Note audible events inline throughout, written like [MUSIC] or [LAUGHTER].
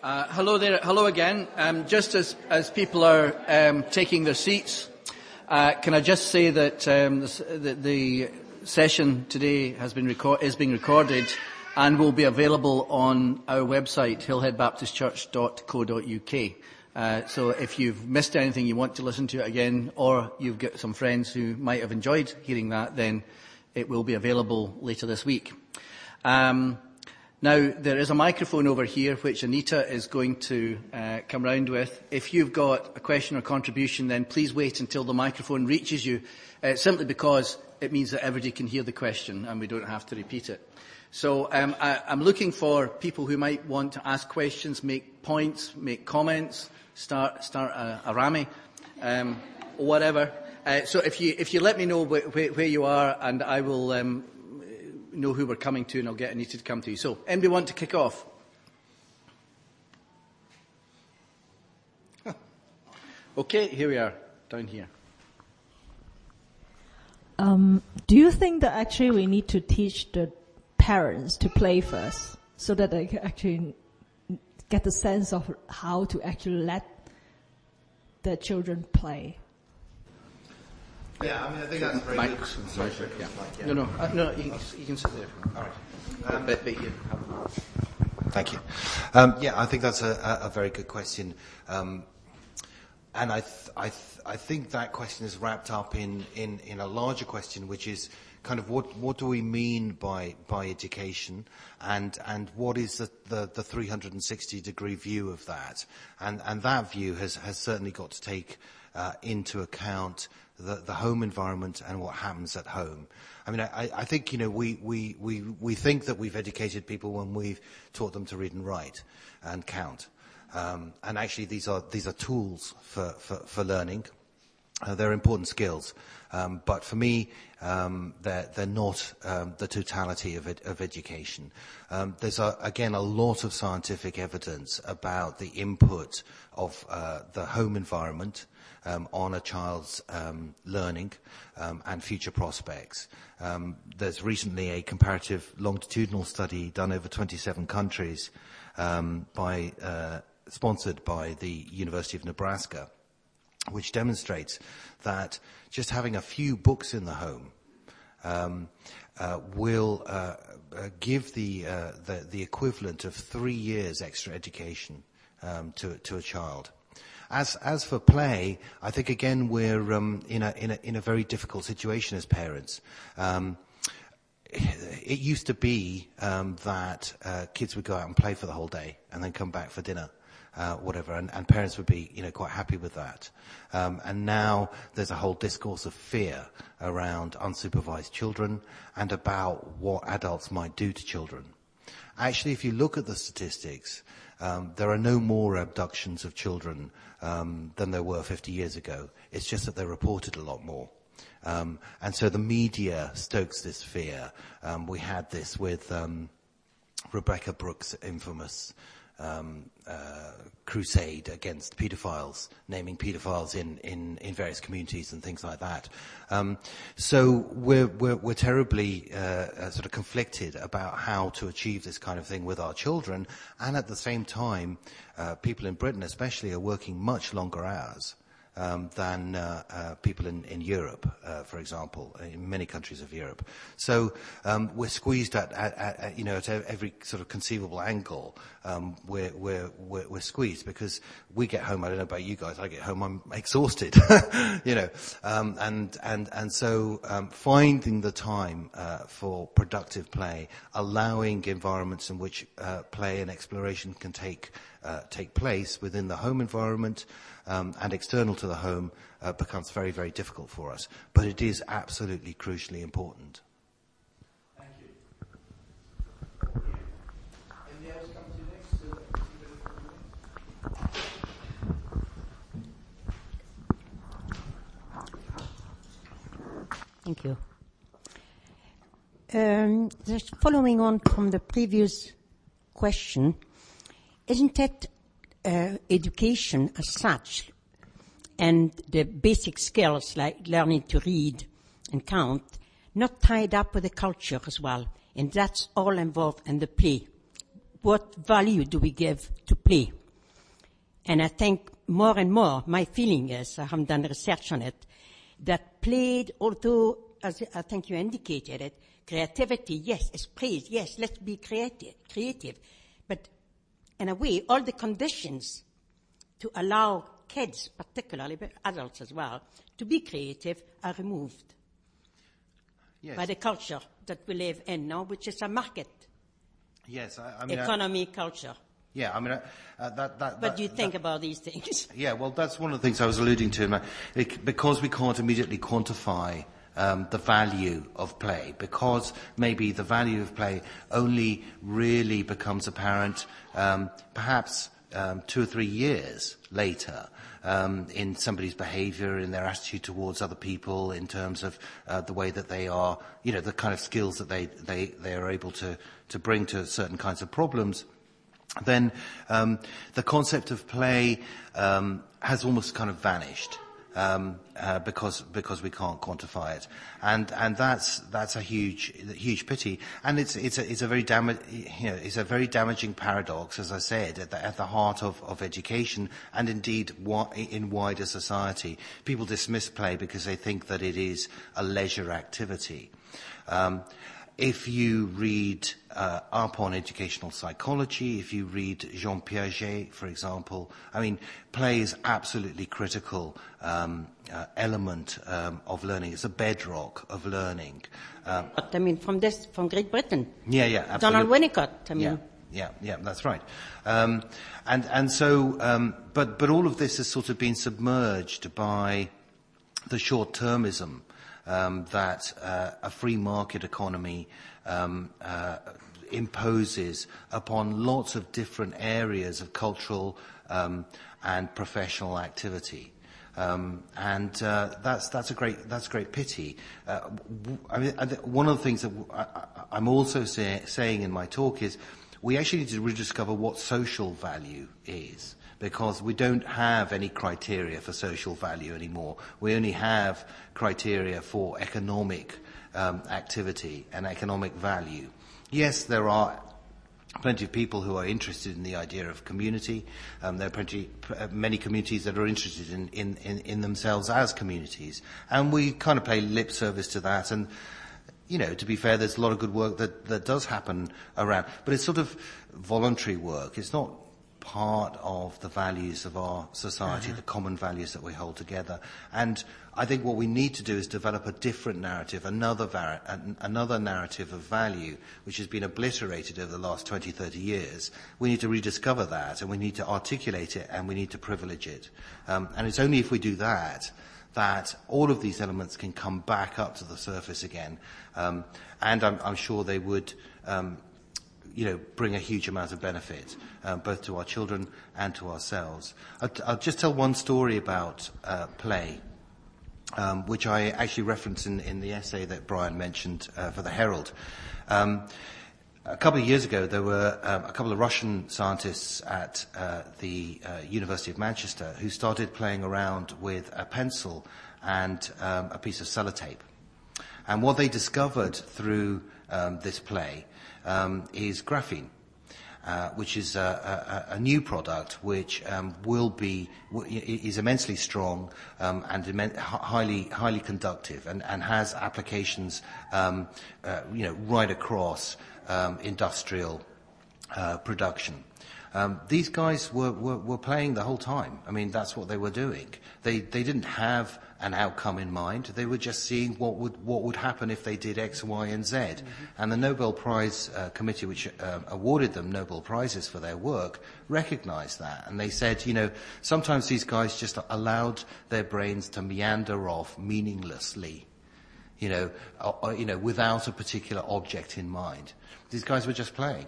Uh, hello there. Hello again. Um, just as, as people are um, taking their seats, uh, can I just say that um, the, the, session today has been is being recorded and will be available on our website, hillheadbaptistchurch.co.uk. Uh, so if you've missed anything, you want to listen to it again, or you've got some friends who might have enjoyed hearing that, then it will be available later this week. Um, now, there is a microphone over here which Anita is going to uh, come round with. If you've got a question or contribution, then please wait until the microphone reaches you, uh, simply because it means that everybody can hear the question and we don't have to repeat it. So um, I, I'm looking for people who might want to ask questions, make points, make comments, start, start a, a rami, um, whatever. Uh, so if you, if you let me know wh- wh- where you are and I will um, know who we're coming to and I'll get Anita to come to you. So, anybody want to kick off? Okay, here we are, down here. Um, do you think that actually we need to teach the parents to play first so that they can actually get the sense of how to actually let their children play? Yeah, I mean, I think that's very Mike, good. sorry, Sorry, yeah. yeah. No, no, uh, no, you, you can sit there. All right. Um, but, but you have Thank you. Um, yeah, I think that's a, a, a very good question. Um, and I, th- I, th- I think that question is wrapped up in, in, in a larger question, which is kind of what, what do we mean by, by education and, and what is the, the, the 360 degree view of that? And, and that view has, has certainly got to take uh, into account the, the home environment and what happens at home. I mean, I, I think, you know, we, we, we, we think that we've educated people when we've taught them to read and write and count. Um, and actually these are, these are tools for, for, for learning. Uh, they're important skills. Um, but for me, um, they're, they're not um, the totality of, ed- of education. Um, there's, a, again, a lot of scientific evidence about the input of uh, the home environment um, on a child's um, learning um, and future prospects. Um, there's recently a comparative longitudinal study done over 27 countries um, by, uh, sponsored by the University of Nebraska, which demonstrates that just having a few books in the home um, uh, will uh, uh, give the, uh, the, the equivalent of three years extra education um, to, to a child. As, as for play, I think again we're um, in, a, in, a, in a very difficult situation as parents. Um, it used to be um, that uh, kids would go out and play for the whole day and then come back for dinner. Uh, whatever, and, and, parents would be, you know, quite happy with that. Um, and now there's a whole discourse of fear around unsupervised children and about what adults might do to children. Actually, if you look at the statistics, um, there are no more abductions of children than there were 50 years ago. It's just that they're reported a lot more. Um, and so the media stokes this fear. Um, we had this with um, Rebekah Brooks' infamous um, uh, crusade against paedophiles, naming paedophiles in, in, in various communities and things like that. Um, so we're, we're, we're terribly uh, uh, sort of conflicted about how to achieve this kind of thing with our children, and at the same time, uh, people in Britain especially are working much longer hours um, than uh, uh, people in, in Europe, uh, for example, in many countries of Europe. So um, we're squeezed at, at, at, you know, at every sort of conceivable angle. Um, we're, we're, we're, we're, squeezed because we get home. I don't know about you guys. I get home. I'm exhausted, [LAUGHS] you know, um, and and and so um, finding the time uh, for productive play, allowing environments in which uh, play and exploration can take uh, take place within the home environment um, and external to the home uh, becomes very, very difficult for us. But it is absolutely crucially important. Thank you. Anybody else come to next? Thank you. Um, just following on from the previous question, isn't that uh, education as such and the basic skills like learning to read and count not tied up with the culture as well? And that's all involved in the play what value do we give to play? And I think more and more, my feeling is, I haven't done research on it, that played, although, as I think you indicated it, creativity, yes, is praised, yes, let's be creative, creative. But in a way, all the conditions to allow kids, particularly, but adults as well, to be creative are removed Yes. by the culture that we live in now, which is a market Yes, I, I mean, I- economy culture. yeah, I mean, uh, that, that, do you think that- about these things? [LAUGHS] Yeah, well, that's one of the things I was alluding to. It- Because we can't immediately quantify um, the value of play, because maybe the value of play only really becomes apparent um, perhaps um, two or three years later um, in somebody's behaviour, in their attitude towards other people, in terms of uh, the way that they are, you know, the kind of skills that they, they, they are able to, to bring to certain kinds of problems then um, the concept of play um, has almost kind of vanished um, uh, because because we can't quantify it, and and that's that's a huge huge pity, and it's it's a it's a very dama- you know it's a very damaging paradox, as I said, at the, at the heart of, of education and indeed in wider society. People dismiss play because they think that it is a leisure activity. Um, if you read uh, up on educational psychology, if you read Jean Piaget, for example, I mean, play is absolutely critical um, uh, element um, of learning. It's a bedrock of learning. Um, But, I mean, from this, from Great Britain. yeah, yeah, absolutely. Donald Winnicott, I mean. Yeah, yeah, yeah, that's right. Um, and and so, um, but but all of this has sort of been submerged by the short-termism um, that uh, a free market economy um, uh, imposes upon lots of different areas of cultural um, and professional activity. Um, and uh, that's that's a great that's a great pity. Uh, I mean, one of the things that I, am also say, saying in my talk is we actually need to rediscover what social value is because we don't have any criteria for social value anymore. We only have criteria for economic um, activity and economic value. Yes, there are plenty of people who are interested in the idea of community. Um, there are plenty, uh, many communities that are interested in, in, in, in themselves as communities. And we kind of pay lip service to that. And, you know, to be fair, there's a lot of good work that, that does happen around. But it's sort of voluntary work. It's not part of the values of our society, the common values that we hold together. And I think what we need to do is develop a different narrative, another, var- an- another narrative of value, which has been obliterated over the last 20, 30 years. We need to rediscover that, and we need to articulate it, and we need to privilege it. Um, and it's only if we do that that all of these elements can come back up to the surface again. Um, and I'm, I'm sure they would um, you know, bring a huge amount of benefit, um, both to our children and to ourselves. I'll, I'll just tell one story about uh, play, um, which I actually reference in, in the essay that Brian mentioned uh, for the Herald. Um, a couple of years ago, there were um, a couple of Russian scientists at uh, the uh, University of Manchester who started playing around with a pencil and um, a piece of sellotape. And what they discovered through um, this play is graphene. Uh, which is a, new product which um, will be is immensely strong um, and highly conductive and, has applications um, uh, you know right across um, industrial uh, production. Um, these guys were, playing the whole time. I mean, that's what they were doing. They didn't have an outcome in mind. They were just seeing what would, what would happen if they did X, Y, and Z. And the Nobel Prize uh, Committee, which um, awarded them Nobel Prizes for their work, recognized that. And they said, you know, sometimes these guys just allowed their brains to meander off meaninglessly you know, or, or, you know, without a particular object in mind. These guys were just playing.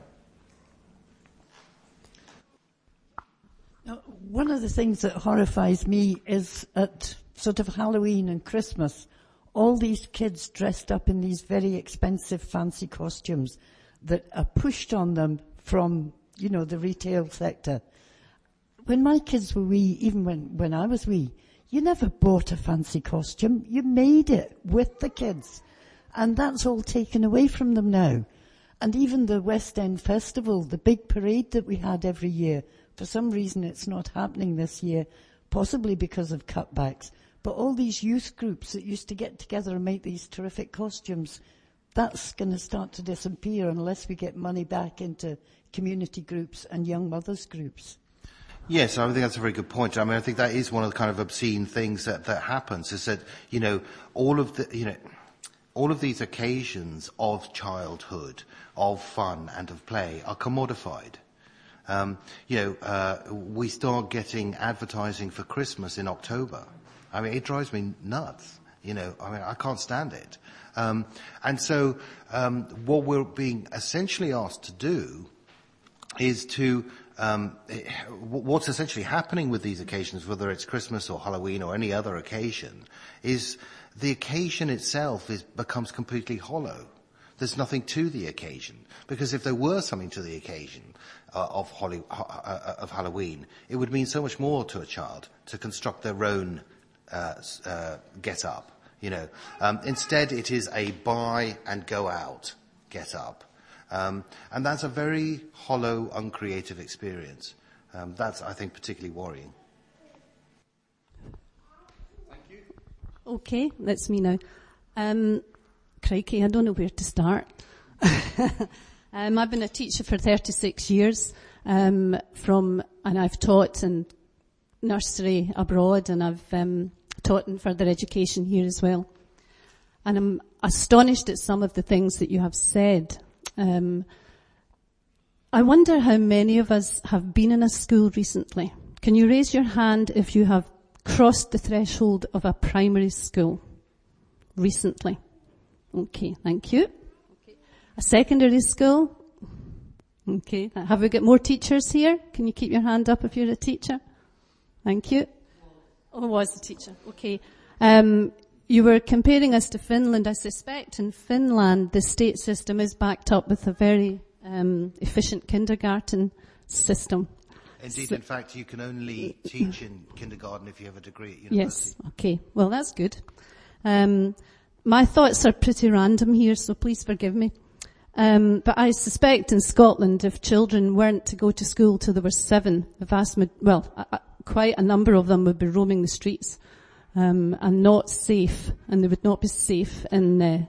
Now, One of the things that horrifies me is at sort of Halloween and Christmas, all these kids dressed up in these very expensive fancy costumes that are pushed on them from, you know, the retail sector. When my kids were wee, even when, when I was wee, you never bought a fancy costume. You made it with the kids. And that's all taken away from them now. And even the West End Festival, the big parade that we had every year, for some reason it's not happening this year, possibly because of cutbacks. But all these youth groups that used to get together and make these terrific costumes, that's going to start to disappear unless we get money back into community groups and young mothers groups. Yes, I think that's a very good point. I mean, I think that is one of the kind of obscene things that, that happens is that, you know, all of the, you know, all of these occasions of childhood, of fun and of play are commodified. Um, you know, uh, we start getting advertising for Christmas in October. I mean, it drives me nuts. You know, I mean, I can't stand it. Um, and so, um, what we're being essentially asked to do is to um, what's essentially happening with these occasions, whether it's Christmas or Halloween or any other occasion, is the occasion itself is, becomes completely hollow. There's nothing to the occasion. Because if there were something to the occasion uh, of, Holly, uh, uh, of, Halloween, it would mean so much more to a child to construct their own uh, uh, get up. You know, um, instead it is a buy and go out get up. Um, and that's a very hollow, uncreative experience. Um, that's, I think, particularly worrying. Thank you. Okay, that's me now. Um, crikey, I don't know where to start. [LAUGHS] um, I've been a teacher for 36 years, um, from, and I've taught in nursery abroad, and I've um, taught in further education here as well. And I'm astonished at some of the things that you have said. Um, I wonder how many of us have been in a school recently. Can you raise your hand if you have crossed the threshold of a primary school recently? Okay, thank you. Okay. A secondary school? Okay, have we got more teachers here? Can you keep your hand up if you're a teacher? Thank you. Oh, was the teacher. Okay. Um, you were comparing us to Finland. I suspect in Finland the state system is backed up with a very um, efficient kindergarten system. Indeed, so, in fact, you can only teach in kindergarten if you have a degree at university. Yes, okay. Well, that's good. Um, my thoughts are pretty random here, so please forgive me. Um, but I suspect in Scotland, if children weren't to go to school till they were seven, the vast, well, uh, quite a number of them would be roaming the streets um, and not safe, and they would not be safe in, uh,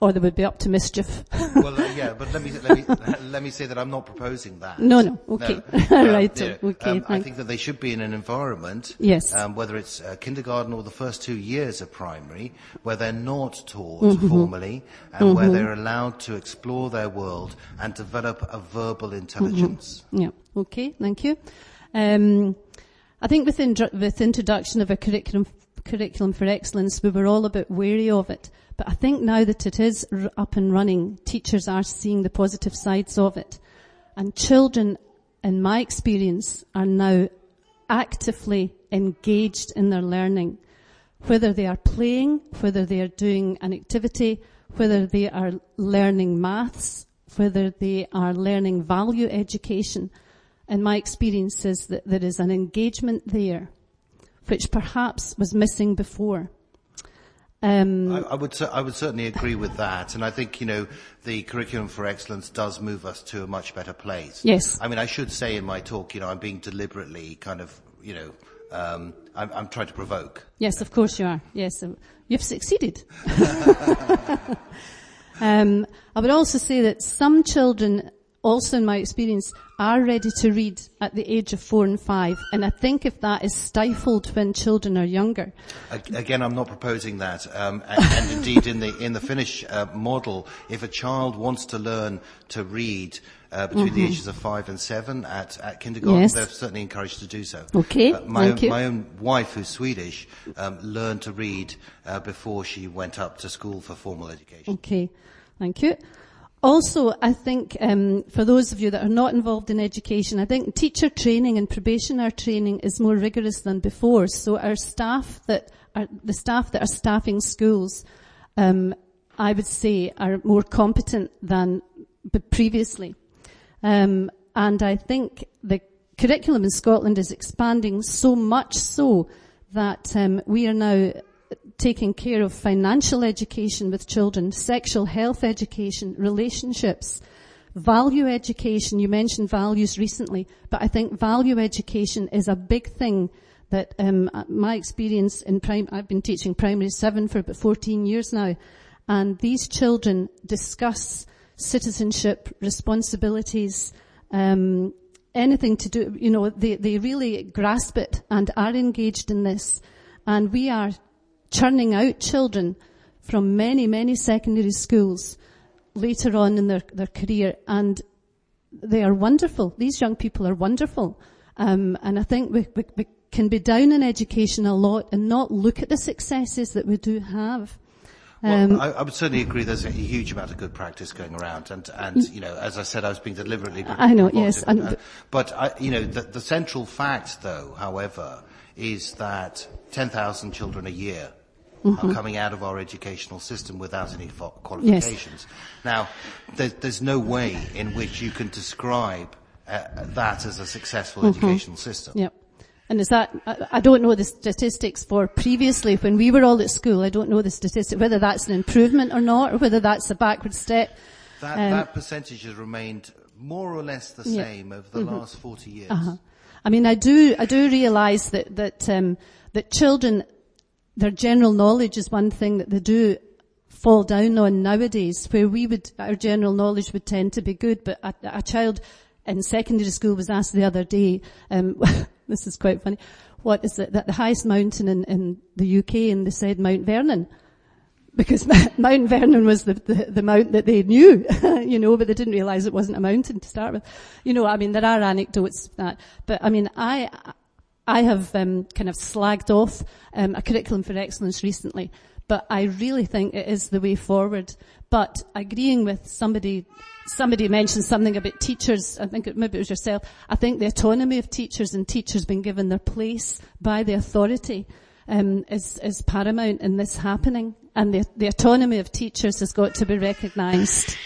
or they would be up to mischief. well, uh, yeah, but let me let me [LAUGHS] let me say that I'm not proposing that. No, no, okay, [LAUGHS] no. right, um, okay. Um, I think that they should be in an environment, yes, um, whether it's uh, kindergarten or the first two years of primary, where they're not taught mm-hmm. formally and mm-hmm. where they're allowed to explore their world and develop a verbal intelligence. Mm-hmm. Yeah. Okay. Thank you. I think with, in, with introduction of a curriculum curriculum for excellence, we were all a bit wary of it. But I think now that it is r- up and running, teachers are seeing the positive sides of it. And children, in my experience, are now actively engaged in their learning. Whether they are playing, whether they are doing an activity, whether they are learning maths, whether they are learning value education. In my experience is that there is an engagement there which perhaps was missing before. Um, I, I, would I would certainly agree with that, and I think you know the curriculum for excellence does move us to a much better place. Yes. I mean, I should say in my talk, you know, I'm being deliberately kind of, you know, um, I'm, I'm, trying to provoke. Yes, of course you are. Yes, you've succeeded. [LAUGHS] [LAUGHS] um, I would also say that some children also in my experience, are ready to read at the age of four and five. And I think if that is stifled when children are younger. Again, I'm not proposing that. Um, and, and, indeed, in the, in the Finnish uh, model, if a child wants to learn to read, uh, between mm-hmm. the ages of five and seven at, at kindergarten, yes. they're certainly encouraged to do so. Okay, uh, my, thank own, you. my own wife, who's Swedish, um, learned to read uh, before she went up to school for formal education. Okay, thank you. Also, I think um, for those of you that are not involved in education, I think teacher training and probationary training is more rigorous than before. So our staff that are the staff that are staffing schools, um, I would say, are more competent than previously. Um, and I think the curriculum in Scotland is expanding so much so that um, we are now taking care of financial education with children, sexual health education, relationships. value education, you mentioned values recently, but I think value education is a big thing that um, my experience in prime, I've been teaching primary seven for about 14 years now, and these children discuss citizenship, responsibilities, um, anything to do, you know, they, they really grasp it and are engaged in this. And we are churning out children from many, many secondary schools later on in their, their career and they are wonderful. These young people are wonderful. Um, and I think we, we, we can be down in education a lot and not look at the successes that we do have. Well, um, I, I, would certainly agree. There's a huge amount of good practice going around, and and you know, as I said, I was being deliberately. I know, yes, and, uh, but I, you know, the, the, central fact, though, however, is that 10,000 children a year mm-hmm. are coming out of our educational system without any qualifications. Yes. Now, there, there's no way in which you can describe uh, that as a successful mm-hmm. educational system. Yep. And is that, I don't know the statistics for previously when we were all at school, I don't know the statistics, whether that's an improvement or not, or whether that's a backward step. That, um, that percentage has remained more or less the yeah. same over the mm-hmm. last 40 years. Uh-huh. I mean, I do, I do realise that, that, um, that children, their general knowledge is one thing that they do fall down on nowadays, where we would, our general knowledge would tend to be good, but a, a child in secondary school was asked the other day, um, [LAUGHS] this is quite funny. What is it? That the highest mountain in, in the UK, and they said Mount Vernon. Because [LAUGHS] Mount Vernon was the, the, the mountain that they knew, [LAUGHS] you know, but they didn't realise it wasn't a mountain to start with. You know, I mean, there are anecdotes that, but I mean, I, I have um, kind of slagged off um, a curriculum for excellence recently, but I really think it is the way forward. But agreeing with somebody somebody mentioned something about teachers. I think it, maybe it was yourself. I think the autonomy of teachers and teachers being given their place by the authority um, is, is paramount in this happening. And the, the autonomy of teachers has got to be recognised.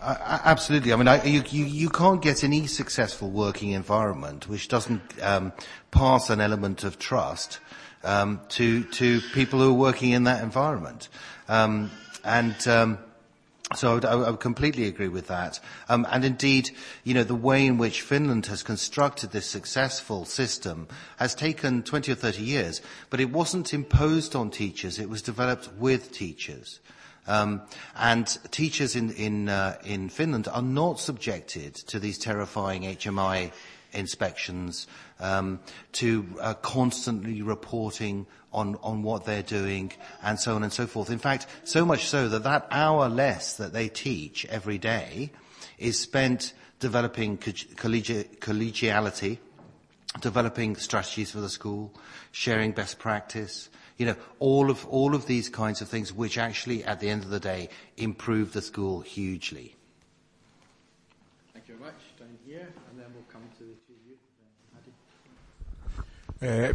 Uh, absolutely. I mean, I, you, you, you, can't get any successful working environment which doesn't um, pass an element of trust um, to to people who are working in that environment. Um, and um, so I I completely agree with that. Um, and indeed, you know, the way in which Finland has constructed this successful system has taken 20 or 30 years, but it wasn't imposed on teachers, it was developed with teachers. Um, and teachers in, in, uh, in Finland are not subjected to these terrifying HMI inspections, um, to uh, constantly reporting on, on what they're doing and so on and so forth. In fact, so much so that that hour less that they teach every day is spent developing collegi- collegiality, developing strategies for the school, sharing best practice, you know, all of, all of these kinds of things which actually at the end of the day improve the school hugely. Thank you very much. Down here, and then we'll come to the two of you. Uh,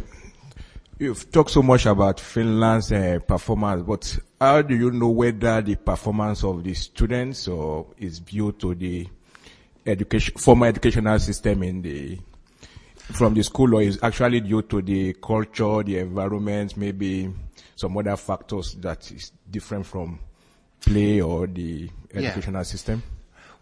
You've talked so much about Finland's uh, performance, but how do you know whether the performance of the students or is due to the education, formal educational system in the from the school, or is actually due to the culture, the environment, maybe some other factors that is different from play or the educational yeah. system?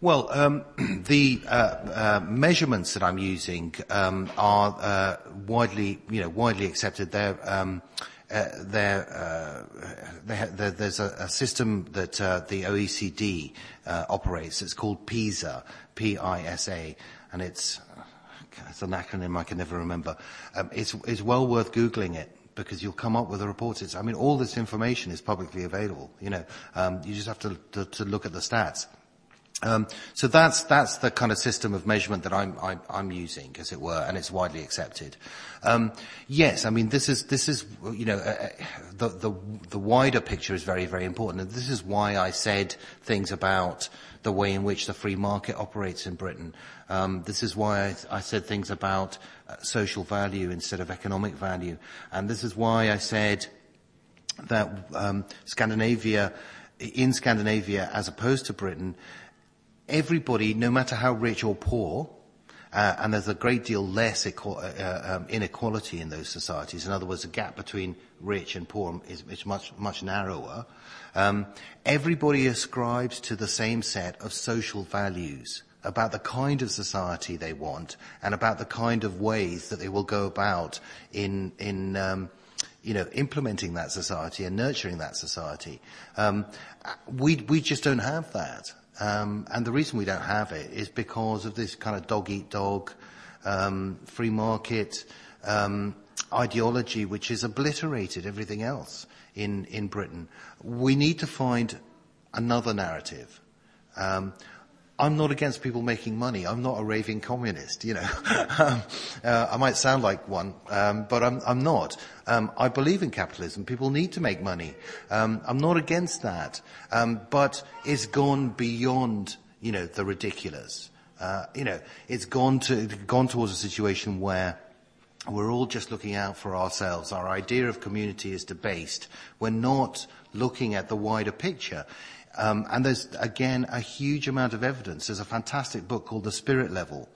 Well, um, [CLEARS THROAT] the uh, uh, measurements that I'm using um, are uh, widely, you know, widely accepted. They're, um, uh, they're, uh, they're, they're, there's a, a, system that uh, the OECD operates. It's called PISA, P-I-S-A, and it's it's an acronym I can never remember. Um, it's, it's well worth googling it because you'll come up with the reports. It's, I mean, all this information is publicly available. You know, um, you just have to, to, to look at the stats. Um, so that's that's the kind of system of measurement that I'm I'm, I'm using, as it were, and it's widely accepted. Um, yes, I mean this is this is you know uh, uh, the the the wider picture is very very important, and this is why I said things about the way in which the free market operates in Britain. Um, this is why I, I said things about uh, social value instead of economic value, and this is why I said that um, Scandinavia, in Scandinavia, as opposed to Britain everybody, no matter how rich or poor, Uh, and there's a great deal less equal, uh, uh, um, inequality in those societies. In other words, the gap between rich and poor is, is much, much narrower. Um, everybody ascribes to the same set of social values about the kind of society they want and about the kind of ways that they will go about in, in um, you know, implementing that society and nurturing that society. Um, we, we just don't have that. Um, and the reason we don't have it is because of this kind of dog eat dog, um, free market um, ideology, which has obliterated everything else in in Britain. We need to find another narrative. Um, I'm not against people making money. I'm not a raving communist, you know. [LAUGHS] um, uh, I might sound like one, um, but I'm, I'm not. Um, I believe in capitalism. People need to make money. Um, I'm not against that, um, but it's gone beyond, you know, the ridiculous. Uh, you know, it's gone to gone towards a situation where we're all just looking out for ourselves. Our idea of community is debased. We're not looking at the wider picture. Um, and there's, again, a huge amount of evidence. There's a fantastic book called The Spirit Level,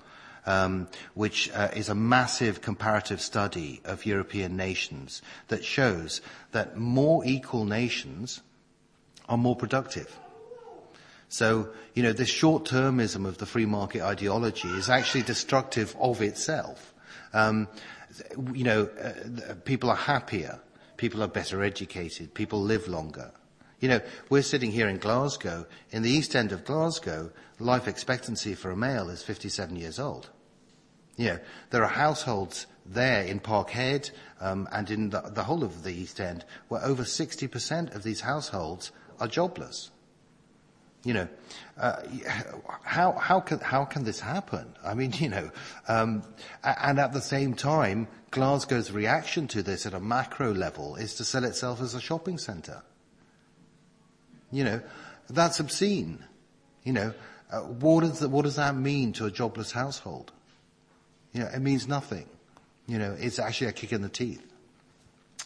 um, which uh, is a massive comparative study of European nations that shows that more equal nations are more productive. So, you know, this short-termism of the free market ideology is actually destructive of itself. Um, you know, uh, people are happier, people are better educated, people live longer. You know, we're sitting here in Glasgow. In the east end of Glasgow, life expectancy for a male is 57 years old. You know, there are households there in Parkhead um, and in the, the whole of the East End where over 60% of these households are jobless. You know, uh, how, how, can, how can this happen? I mean, [LAUGHS] you know, um, and at the same time, Glasgow's reaction to this at a macro level is to sell itself as a shopping centre. You know, that's obscene. You know, uh, what, does what does that mean to a jobless household? You know, it means nothing. You know, it's actually a kick in the teeth.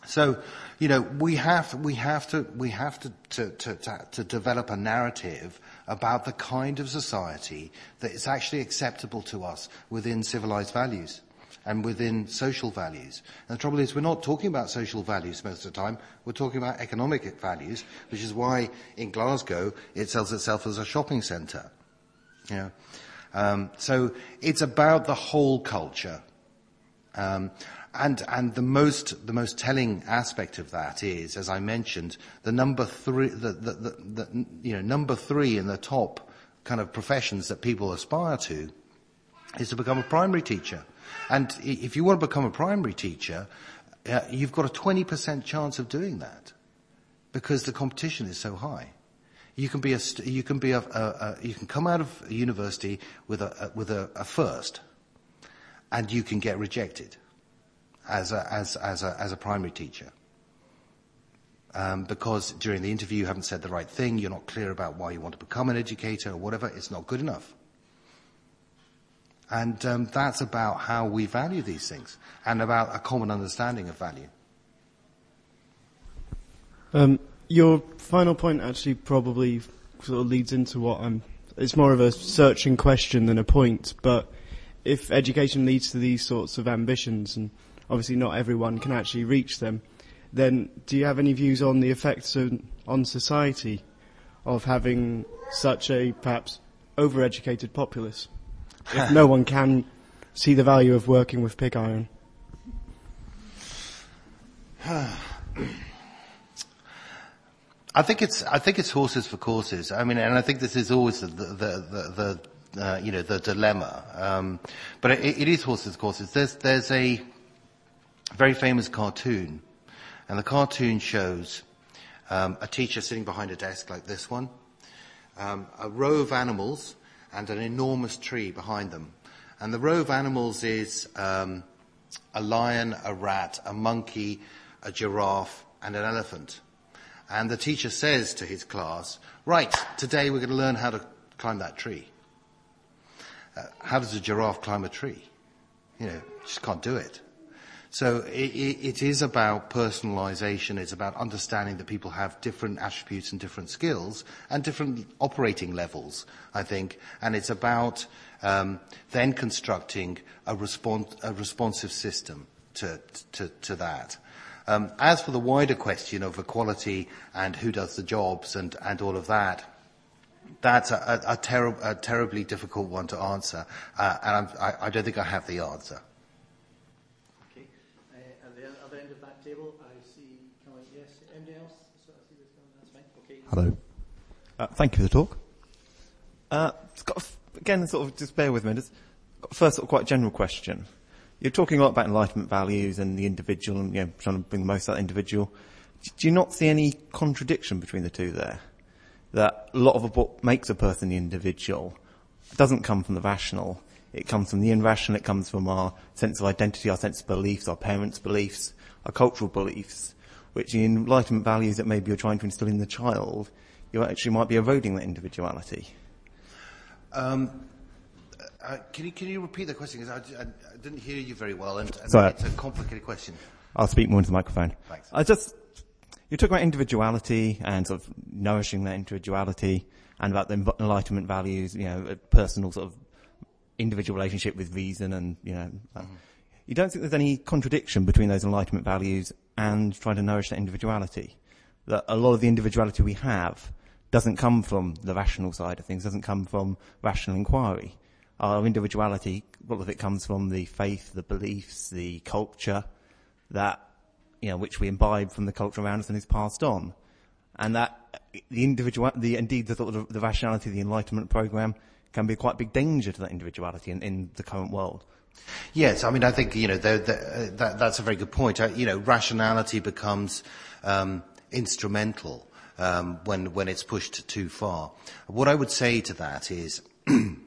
So, you know, we have, we have to, we have to, to, to, to, develop a narrative about the kind of society that is actually acceptable to us within civilized values and within social values. And the trouble is we're not talking about social values most of the time, we're talking about economic values, which is why in Glasgow it sells itself as a shopping centre. You know? Um, so it's about the whole culture. Um, and, and the most, the most telling aspect of that is, as I mentioned, the number three, the, the, the, the you know, number three in the top kind of professions that people aspire to is to become a primary teacher. And if you want to become a primary teacher, uh, you've got a 20% chance of doing that because the competition is so high. You can be a, you can be a, a, a you can come out of university with a, with a, a first, and you can get rejected as a, as, as a, as a primary teacher. Um, because during the interview you haven't said the right thing, you're not clear about why you want to become an educator or whatever, it's not good enough. And um, that's about how we value these things and about a common understanding of value. Um, your final point actually probably sort of leads into what I'm. It's more of a searching question than a point, but if education leads to these sorts of ambitions, and obviously not everyone can actually reach them, then do you have any views on the effects on, on society of having such a perhaps overeducated populace? if no one can see the value of working with pig iron? [SIGHS] [CLEARS THROAT] I think it's I think it's horses for courses. I mean, and I think this is always the the the, the uh, you know the dilemma. Um, but it, it is horses for courses. There's there's a very famous cartoon, and the cartoon shows um, a teacher sitting behind a desk like this one, um, a row of animals and an enormous tree behind them. And the row of animals is um, a lion, a rat, a monkey, a giraffe, and an elephant. And the teacher says to his class, right, today we're going to learn how to climb that tree. Uh, how does a giraffe climb a tree? You know, just can't do it. So it, it, it is about personalization. It's about understanding that people have different attributes and different skills and different operating levels, I think. And it's about um, then constructing a, respons- a responsive system to, to, to that. Um, as for the wider question of equality and who does the jobs and, and all of that, that's a, a, a, ter- a terribly difficult one to answer, uh, and I'm, I, I don't think I have the answer. At the other end of that table, I see. Can I, yes, anybody else? So I see this one. That's fine. Okay. Hello. Uh, thank you for the talk. Uh, it's got a f- again, sort of, just bear with me. Just got a first, sort of quite general question. You're talking a lot about enlightenment values and the individual, and you know, trying to bring the most out of the individual. Do you not see any contradiction between the two there? That a lot of what makes a person the individual doesn't come from the rational. It comes from the irrational. It comes from our sense of identity, our sense of beliefs, our parents' beliefs, our cultural beliefs, which in enlightenment values that maybe you're trying to instill in the child, you actually might be eroding that individuality. Um, uh, can, you, can you repeat the question? Because I, I, I, didn't hear you very well, and, and Sorry. it's a complicated question. I'll speak more into the microphone. Thanks. I just, you talk about individuality and sort of nourishing that individuality and about the enlightenment values, you know, a personal sort of individual relationship with reason and, you know, mm-hmm. you don't think there's any contradiction between those enlightenment values and trying to nourish that individuality? That a lot of the individuality we have doesn't come from the rational side of things, doesn't come from rational inquiry. Our individuality, a lot of it comes from the faith, the beliefs, the culture that, you know, which we imbibe from the culture around us and is passed on. And that the individual, the, indeed the, the, the rationality of the enlightenment program can be quite a big danger to that individuality in, in the current world. Yes, I mean, I think, you know, that, that's a very good point. Uh, you know, rationality becomes um, instrumental um, when, when it's pushed too far. What I would say to that is [CLEARS THROAT]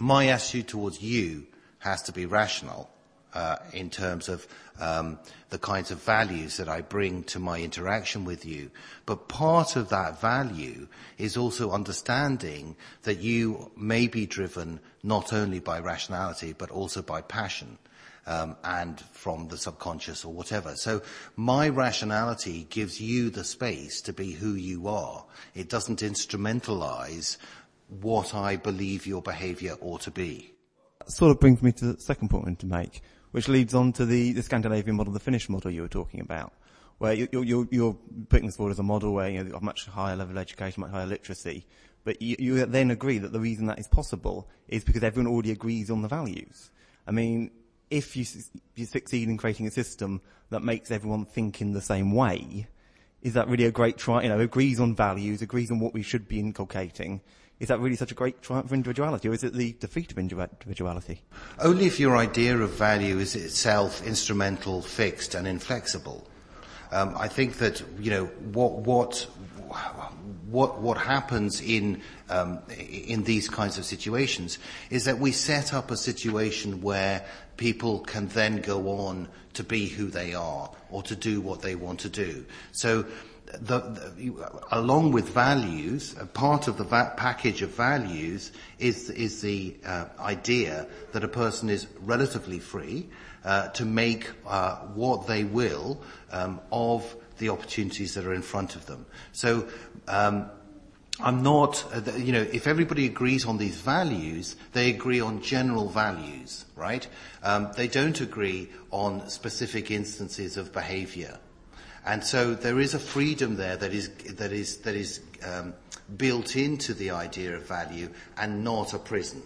my attitude towards you has to be rational uh, in terms of um, the kinds of values that I bring to my interaction with you. But part of that value is also understanding that you may be driven not only by rationality but also by passion um, and from the subconscious or whatever. So my rationality gives you the space to be who you are. It doesn't instrumentalize what I believe your behavior ought to be. That sort of brings me to the second point I want to make, which leads on to the, the Scandinavian model, the Finnish model you were talking about, where you, you're, you're putting this forward as a model where you know, a much higher level of education, much higher literacy, but you, you then agree that the reason that is possible is because everyone already agrees on the values. I mean, if you, you succeed in creating a system that makes everyone think in the same way, is that really a great try, you know, agrees on values, agrees on what we should be inculcating, is that really such a great triumph for individuality, or is it the defeat of individuality? Only if your idea of value is itself instrumental, fixed, and inflexible. Um, I think that you know what what what what happens in um, in these kinds of situations is that we set up a situation where people can then go on to be who they are or to do what they want to do. So. The, the, along with values, a part of the va- package of values is, is the uh, idea that a person is relatively free uh, to make uh, what they will um, of the opportunities that are in front of them. So um, I'm not, uh, you know, if everybody agrees on these values, they agree on general values, right? Um, they don't agree on specific instances of behavior. And so there is a freedom there that is, that is, that is um, built into the idea of value and not a prison.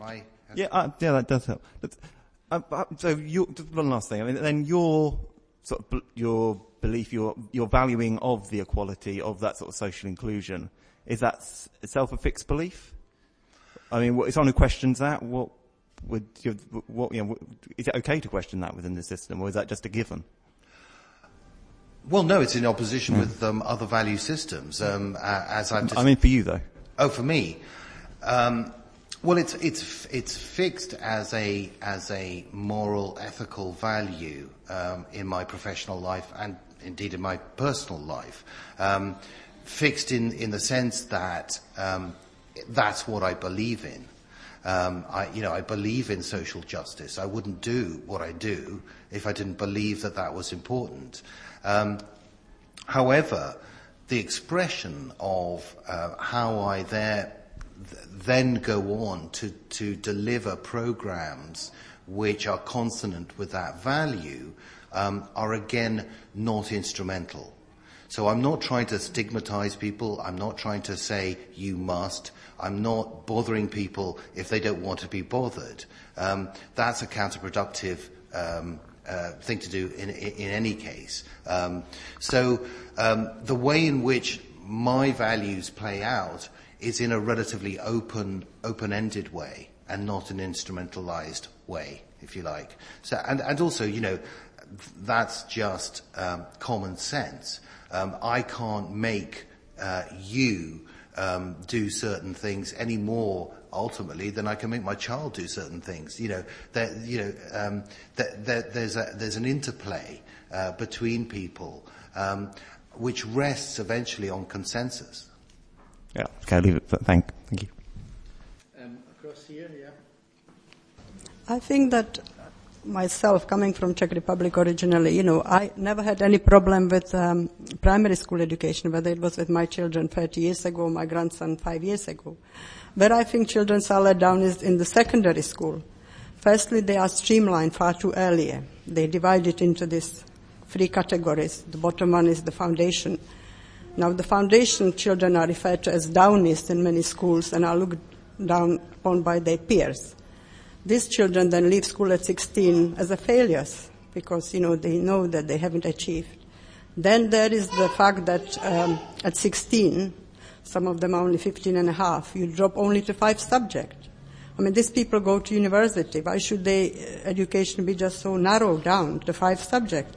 I, yeah, uh, yeah, that does help. Uh, uh so you, one last thing. I mean, then your sort of your belief, your, your valuing of the equality, of that sort of social inclusion, is that itself a fixed belief? I mean, if someone who questions that, what would you, what, you know, is it okay to question that within the system, or is that just a given? Well, no, it's in opposition mm. with um, other value systems. Um, as I've just, I mean, for you though. Oh, for me. Um, well, it's it's it's fixed as a as a moral, ethical value um, in my professional life and indeed in my personal life. Um, fixed in in the sense that um, that's what I believe in. Um, I, you know, I believe in social justice. I wouldn't do what I do if I didn't believe that that was important. Um, however, the expression of uh, how I there, then go on to, to deliver programs which are consonant with that value um, are again not instrumental. So I'm not trying to stigmatize people. I'm not trying to say you must. I'm not bothering people if they don't want to be bothered. Um, that's a counterproductive um, uh, thing to do in, in, in any case. Um, so um, the way in which my values play out is in a relatively open, open-ended way and not an instrumentalized way, if you like. So, and, and also, you know, that's just um, common sense. Um, I can't make uh, you um, do certain things any more ultimately than I can make my child do certain things. You know, that, you know, um, that, that there's a, there's an interplay uh, between people um, which rests eventually on consensus. Yeah, can I leave it? Thank, thank you. Um, across here, yeah. I think that myself, coming from Czech Republic originally, you know, I never had any problem with um, primary school education, whether it was with my children 30 years ago, my grandson five years ago. Where I think children are let down is in the secondary school. Firstly, they are streamlined far too early. They divide it into these three categories. The bottom one is the foundation. Now, the foundation children are referred to as downies in many schools and are looked down upon by their peers. These children then leave school at 16 as a failures because, you know, they know that they haven't achieved. Then there is the fact that um, at 16, some of them are only 15 and a half, you drop only to five subjects. I mean, these people go to university. Why should their education be just so narrowed down to five subjects?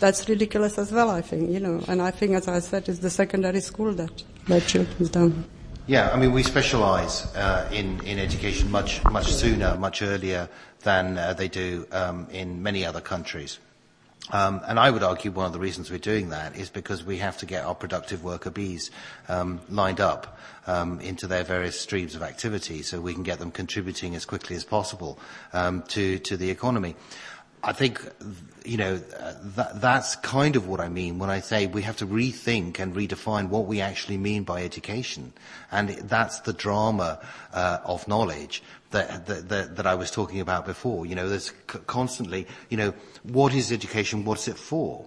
That's ridiculous as well, I think, you know. And I think, as I said, it's the secondary school that let children down. Yeah, I mean, we specialise uh, in in education much much sooner, much earlier than uh, they do um, in many other countries. Um, and I would argue one of the reasons we're doing that is because we have to get our productive worker bees um, lined up um, into their various streams of activity so we can get them contributing as quickly as possible um, to, to the economy. I think, you know, that, that's kind of what I mean when I say we have to rethink and redefine what we actually mean by education. And that's the drama uh, of knowledge that, that, that, I was talking about before. You know, there's constantly, you know, what is education? What's it for?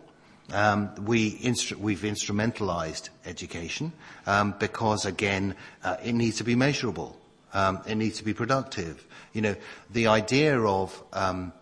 Um, we instru- we've instrumentalized education um, because, again, uh, it needs to be measurable. Um, it needs to be productive. You know, the idea of um,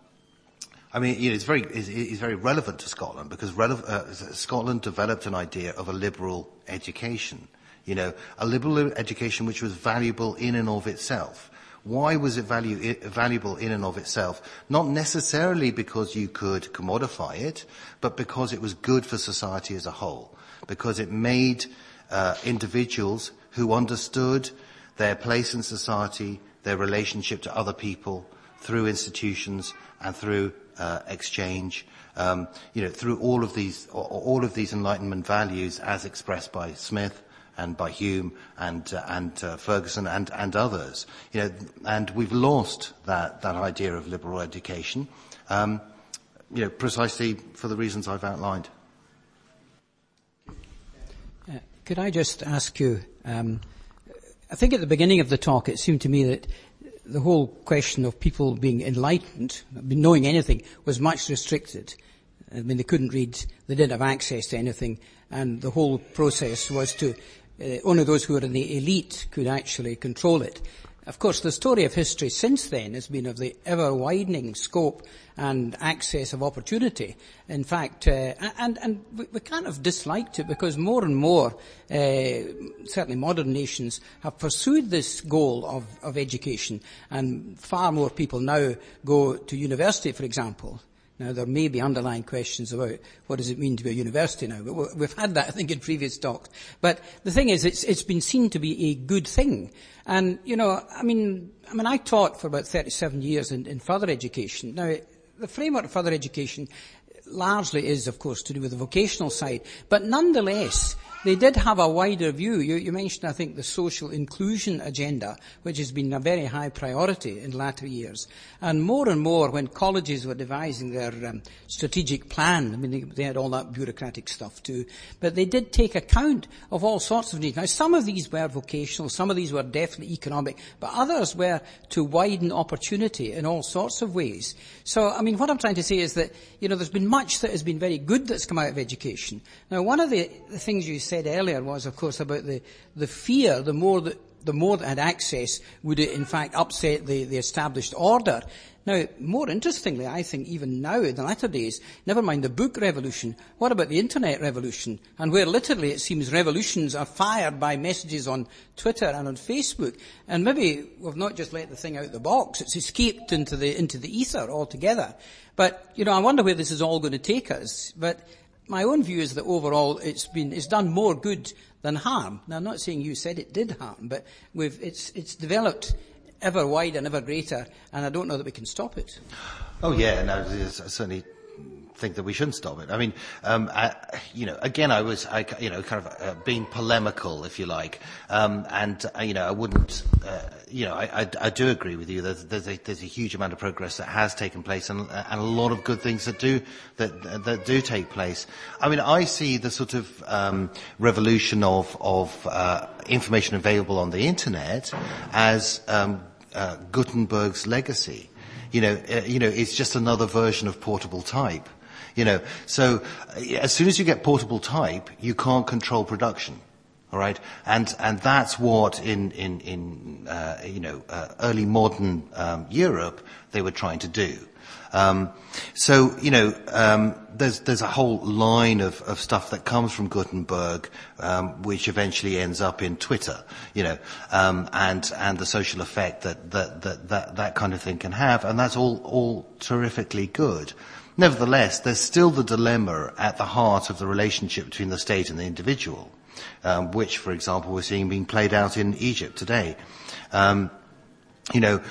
I mean, you know, it's very, it's, it's very relevant to Scotland because rele- uh, Scotland developed an idea of a liberal education. You know, a liberal education which was valuable in and of itself. Why was it value, valuable in and of itself? Not necessarily because you could commodify it, but because it was good for society as a whole. Because it made uh, individuals who understood their place in society, their relationship to other people, through institutions and through uh, exchange, um, you know, through all of these, all of these Enlightenment values as expressed by Smith and by Hume and uh, and uh, Ferguson and and others, you know, and we've lost that that idea of liberal education, um, you know, precisely for the reasons I've outlined. Uh, could I just ask you? Um, I think at the beginning of the talk, it seemed to me that the whole question of people being enlightened, knowing anything, was much restricted. I mean, they couldn't read, they didn't have access to anything, and the whole process was to, uh, only those who were in the elite could actually control it. Of course, the story of history since then has been of the ever widening scope and access of opportunity. In fact, uh, and, and we, kind of disliked it because more and more, uh, certainly modern nations, have pursued this goal of, of education, and far more people now go to university, for example, now, there may be underlying questions about what does it mean to be a university now, we've had that, I think, in previous talks. But the thing is, it's, it's been seen to be a good thing. And, you know, I mean, I mean, I taught for about 37 years in, in further education. Now, the framework of further education largely is, of course, to do with the vocational side. But nonetheless, they did have a wider view. You, you mentioned, I think, the social inclusion agenda, which has been a very high priority in latter years. And more and more, when colleges were devising their um, strategic plan, I mean, they, they had all that bureaucratic stuff too, but they did take account of all sorts of needs. Now, some of these were vocational, some of these were definitely economic, but others were to widen opportunity in all sorts of ways. So, I mean, what I'm trying to say is that, you know, there's been much that has been very good that's come out of education. Now, one of the, the things you said earlier was, of course, about the, the fear, the more that the more that had access, would it in fact upset the, the established order? Now, more interestingly, I think even now in the latter days, never mind the book revolution, what about the internet revolution? And where literally it seems revolutions are fired by messages on Twitter and on Facebook. And maybe we've not just let the thing out the box, it's escaped into the, into the ether altogether. But, you know, I wonder where this is all going to take us. But my own view is that overall it's been, it's done more good than harm. Now I'm not saying you said it did harm, but it's, it's developed ever wider and ever greater, and I don't know that we can stop it. Oh yeah, no, certainly think that we shouldn't stop it. I mean, um, I, you know, again, I was, I, you know, kind of uh, being polemical, if you like, um, and uh, you know, I wouldn't, uh, you know, I, I, I, do agree with you. There's, there's, a, there's a huge amount of progress that has taken place, and, and a lot of good things that do that that do take place. I mean, I see the sort of um, revolution of of uh, information available on the internet as um, uh, Gutenberg's legacy. You know, uh, you know, it's just another version of portable type. You know, so uh, as soon as you get portable type, you can't control production. All right, and and that's what in in in uh, you know uh, early modern um, Europe they were trying to do. Um, so you know, um, there's there's a whole line of, of stuff that comes from Gutenberg, um, which eventually ends up in Twitter. You know, um, and and the social effect that that, that that that kind of thing can have, and that's all all terrifically good. Nevertheless, there's still the dilemma at the heart of the relationship between the state and the individual, um, which, for example, we're seeing being played out in Egypt today. Um, you know,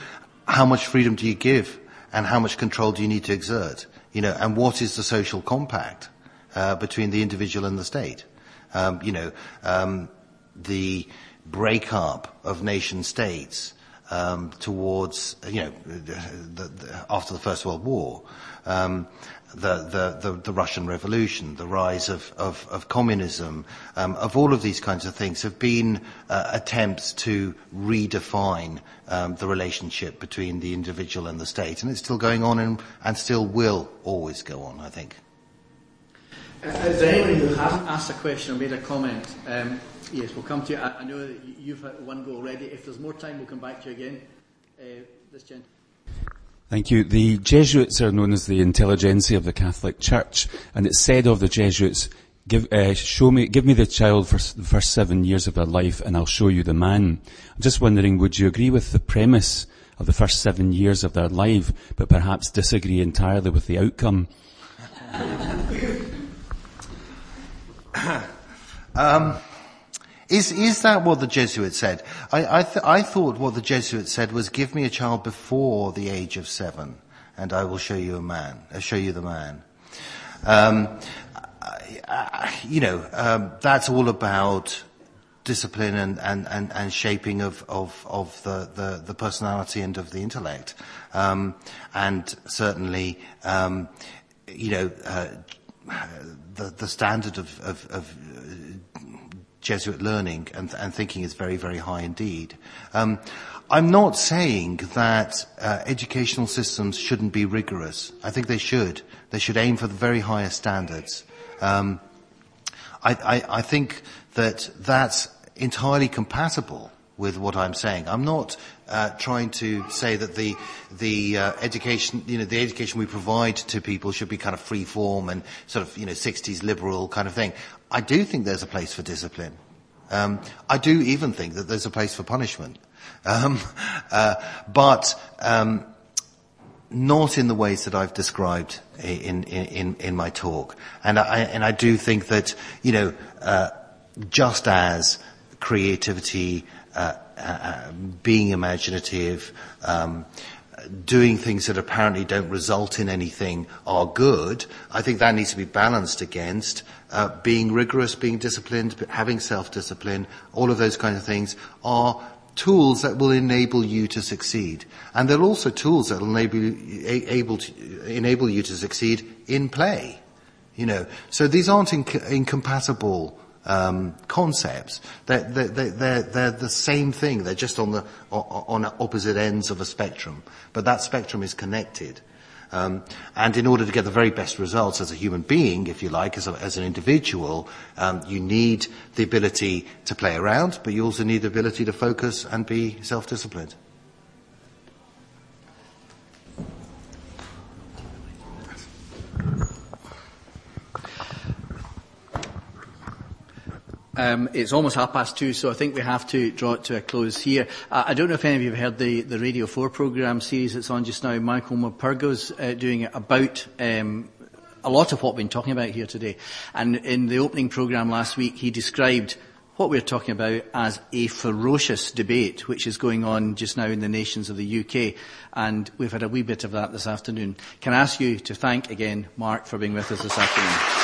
how much freedom do you give, and how much control do you need to exert? You know, and what is the social compact uh, between the individual and the state? Um, you know, um, the breakup of nation states um, towards, you know, the, the, after the First World War um, the, the, the, Russian Revolution, the rise of, of, of communism, um, of all of these kinds of things have been uh, attempts to redefine um, the relationship between the individual and the state. And it's still going on and, and still will always go on, I think. Uh, is anyone who hasn't asked a question or made a comment? Um, yes, we'll come to you. I, I, know that you've had one go already. If there's more time, we'll come back to you again. Uh, this gentleman. Thank you. The Jesuits are known as the intelligentsia of the Catholic Church, and it's said of the Jesuits, give, uh, show me, give me the child for the first seven years of their life and I'll show you the man. I'm just wondering, would you agree with the premise of the first seven years of their life, but perhaps disagree entirely with the outcome? [LAUGHS] um, is, is that what the Jesuit said? I, I, th- I thought what the Jesuit said was give me a child before the age of seven and I will show you a man, I'll uh, show you the man. Um, you know, um, that's all about discipline and, and, and, and shaping of, of, of the, the, the, personality and of the intellect. Um, and certainly, um, you know, uh, the, the standard of, of, of Jesuit learning and, and thinking is very, very high indeed. Um, I'm not saying that uh, educational systems shouldn't be rigorous. I think they should. They should aim for the very highest standards. Um, I, I, I think that that's entirely compatible with what I'm saying. I'm not uh, trying to say that the the uh, education, you know, the education we provide to people should be kind of free form and sort of, you know, 60s liberal kind of thing. I do think there's a place for discipline. Um, I do even think that there's a place for punishment. Um, [LAUGHS] uh, but um, not in the ways that I've described in, in, in my talk. And I, and I do think that, you know, uh, just as creativity, uh, uh being imaginative, um, doing things that apparently don't result in anything are good. I think that needs to be balanced against uh, being rigorous, being disciplined, having self-discipline. All of those kind of things are tools that will enable you to succeed. And they're also tools that will enable you, able to, enable you to succeed in play. You know, so these aren't inc- incompatible um, concepts. They're, they're, they're, they're, the same thing. They're just on the on opposite ends of a spectrum, but that spectrum is connected. Um, and in order to get the very best results as a human being, if you like, as, a, as an individual, um, you need the ability to play around, but you also need the ability to focus and be self-disciplined. Um, it's almost half past two, so I think we have to draw it to a close here. Uh, I don't know if any of you have heard the, the Radio 4 programme series that's on just now. Michael Morpurgo's uh, doing it about um, a lot of what we've been talking about here today. And in the opening programme last week, he described what we're talking about as a ferocious debate, which is going on just now in the nations of the UK. And we've had a wee bit of that this afternoon. Can I ask you to thank again Mark for being with us this afternoon?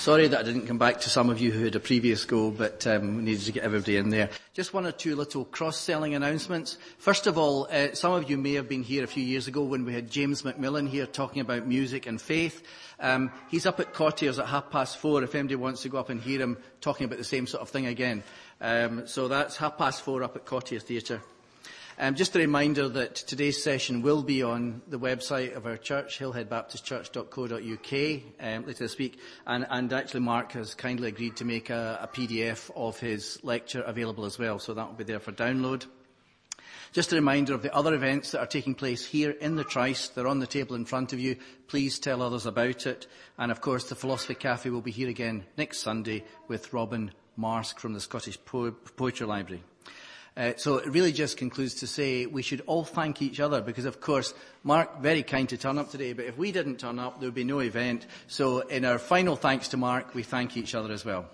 Sorry that I didn't come back to some of you who had a previous go, but um, we needed to get everybody in there. Just one or two little cross-selling announcements. First of all, uh, some of you may have been here a few years ago when we had James Macmillan here talking about music and faith. Um, he's up at Cottiers at half past four if anybody wants to go up and hear him talking about the same sort of thing again. Um, so that's half past four up at Cottiers Theatre. Um, just a reminder that today's session will be on the website of our church, hillheadbaptistchurch.co.uk, um, later this week. And, and, actually, Mark has kindly agreed to make a, a PDF of his lecture available as well, so that will be there for download. Just a reminder of the other events that are taking place here in the Trice. They're on the table in front of you. Please tell others about it. And of course, the Philosophy Cafe will be here again next Sunday with Robyn Marsack from the Scottish po- Poetry Library. Uh, so it really just concludes to say we should all thank each other because, of course, Mark, very kind to turn up today, but if we didn't turn up, there would be no event. So in our final thanks to Mark, we thank each other as well.